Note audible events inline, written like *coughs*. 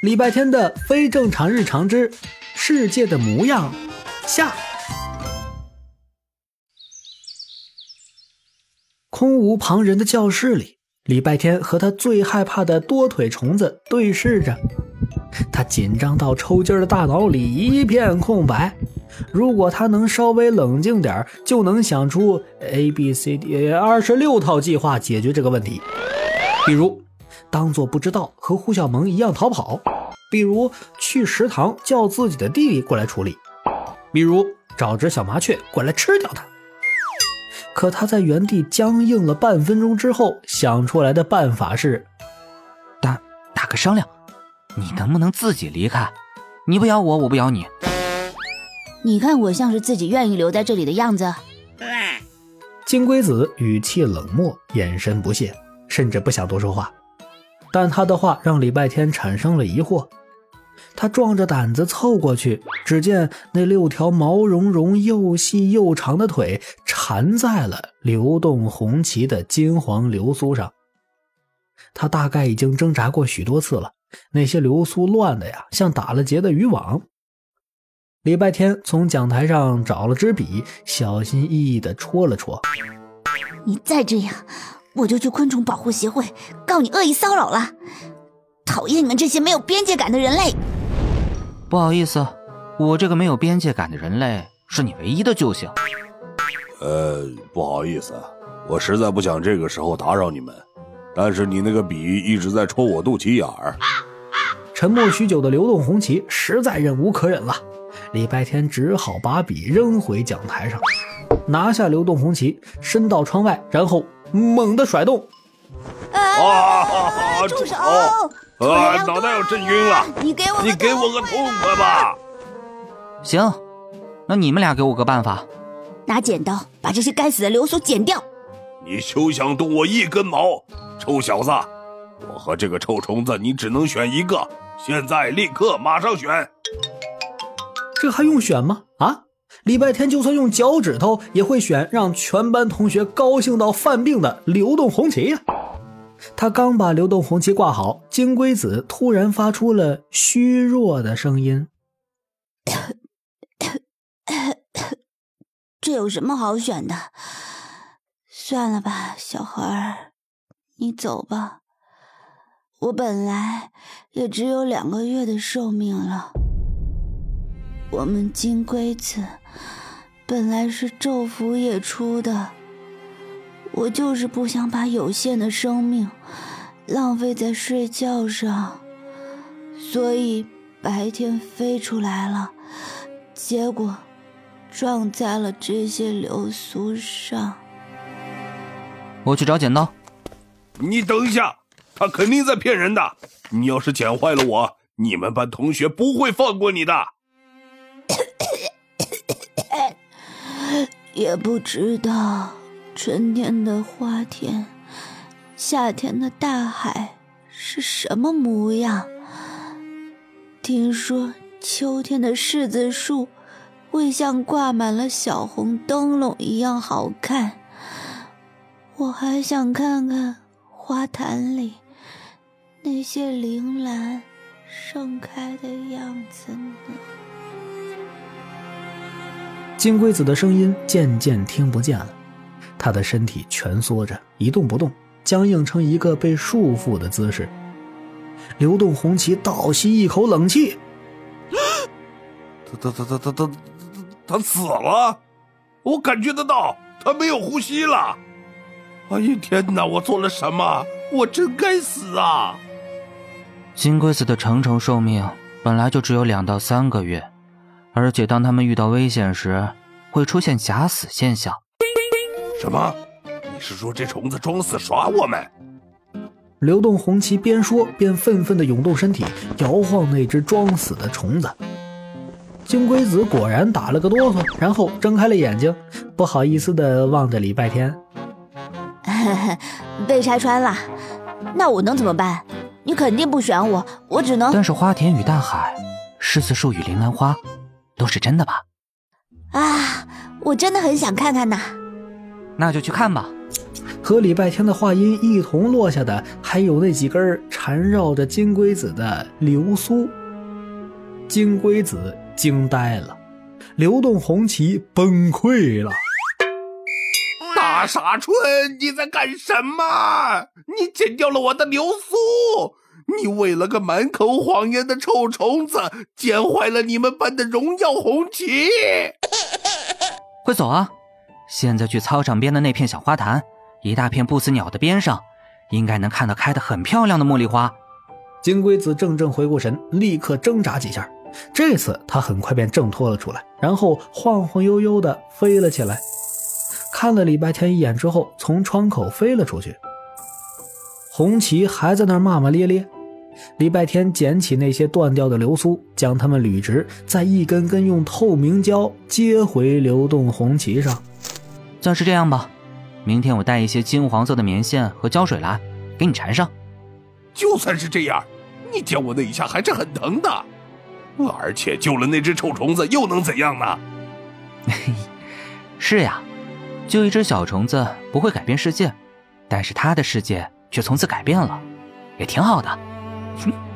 礼拜天的非正常日常之世界的模样下，空无旁人的教室里，礼拜天和他最害怕的多腿虫子对视着，他紧张到抽筋的大脑里一片空白。如果他能稍微冷静点就能想出 A、B、C、D 二十六套计划解决这个问题，比如。当做不知道，和胡小萌一样逃跑；比如去食堂叫自己的弟弟过来处理；比如找只小麻雀过来吃掉它。可他在原地僵硬了半分钟之后，想出来的办法是：大大哥商量，你能不能自己离开？你不咬我，我不咬你。你看我像是自己愿意留在这里的样子。金龟子语气冷漠，眼神不屑，甚至不想多说话。但他的话让礼拜天产生了疑惑，他壮着胆子凑过去，只见那六条毛茸茸、又细又长的腿缠在了流动红旗的金黄流苏上。他大概已经挣扎过许多次了，那些流苏乱的呀，像打了结的渔网。礼拜天从讲台上找了支笔，小心翼翼地戳了戳。你再这样。我就去昆虫保护协会告你恶意骚扰了！讨厌你们这些没有边界感的人类！不好意思，我这个没有边界感的人类是你唯一的救星。呃，不好意思，我实在不想这个时候打扰你们，但是你那个笔一直在戳我肚脐眼儿。沉默许久的流动红旗实在忍无可忍了，礼拜天只好把笔扔回讲台上，拿下流动红旗，伸到窗外，然后。猛地甩动，啊！住手！啊！脑袋要震晕了！你给我，你给我个痛快吧！行，那你们俩给我个办法，拿剪刀把这些该死的流苏剪掉。你休想动我一根毛，臭小子！我和这个臭虫子，你只能选一个。现在，立刻，马上选。这还用选吗？啊！礼拜天就算用脚趾头也会选让全班同学高兴到犯病的流动红旗呀！他刚把流动红旗挂好，金龟子突然发出了虚弱的声音：“ *coughs* 这有什么好选的？算了吧，小孩儿，你走吧。我本来也只有两个月的寿命了。”我们金龟子本来是昼伏夜出的，我就是不想把有限的生命浪费在睡觉上，所以白天飞出来了，结果撞在了这些流苏上。我去找剪刀。你等一下，他肯定在骗人的。你要是剪坏了我，你们班同学不会放过你的。*coughs* 也不知道春天的花田，夏天的大海是什么模样。听说秋天的柿子树会像挂满了小红灯笼一样好看。我还想看看花坛里那些铃兰盛开的样子呢。金龟子的声音渐渐听不见了，他的身体蜷缩着，一动不动，僵硬成一个被束缚的姿势。流动红旗倒吸一口冷气，他他他他他他他死了！我感觉得到，他没有呼吸了。哎呀天哪！我做了什么？我真该死啊！金龟子的成虫寿命本来就只有两到三个月。而且当他们遇到危险时，会出现假死现象。什么？你是说这虫子装死耍我们？流动红旗边说边愤愤地涌动身体，摇晃那只装死的虫子。金龟子果然打了个哆嗦，然后睁开了眼睛，不好意思地望着礼拜天。*laughs* 被拆穿了，那我能怎么办？你肯定不选我，我只能……但是花田与大海，柿子树与铃兰花。都是真的吧？啊，我真的很想看看呐。那就去看吧。和礼拜天的话音一同落下的，还有那几根缠绕着金龟子的流苏。金龟子惊呆了，流动红旗崩溃了。大傻春，你在干什么？你剪掉了我的流苏！你为了个满口谎言的臭虫子，剪坏了你们班的荣耀红旗！*laughs* 快走啊！现在去操场边的那片小花坛，一大片不死鸟的边上，应该能看到开得很漂亮的茉莉花。金龟子怔怔回过神，立刻挣扎几下，这次他很快便挣脱了出来，然后晃晃悠悠地飞了起来，看了礼拜天一眼之后，从窗口飞了出去。红旗还在那儿骂骂咧咧。礼拜天捡起那些断掉的流苏，将它们捋直，再一根根用透明胶接回流动红旗上。算是这样吧，明天我带一些金黄色的棉线和胶水来，给你缠上。就算是这样，你剪我那一下还是很疼的，而且救了那只臭虫子又能怎样呢？*laughs* 是呀，救一只小虫子不会改变世界，但是它的世界却从此改变了，也挺好的。Hmm. *laughs*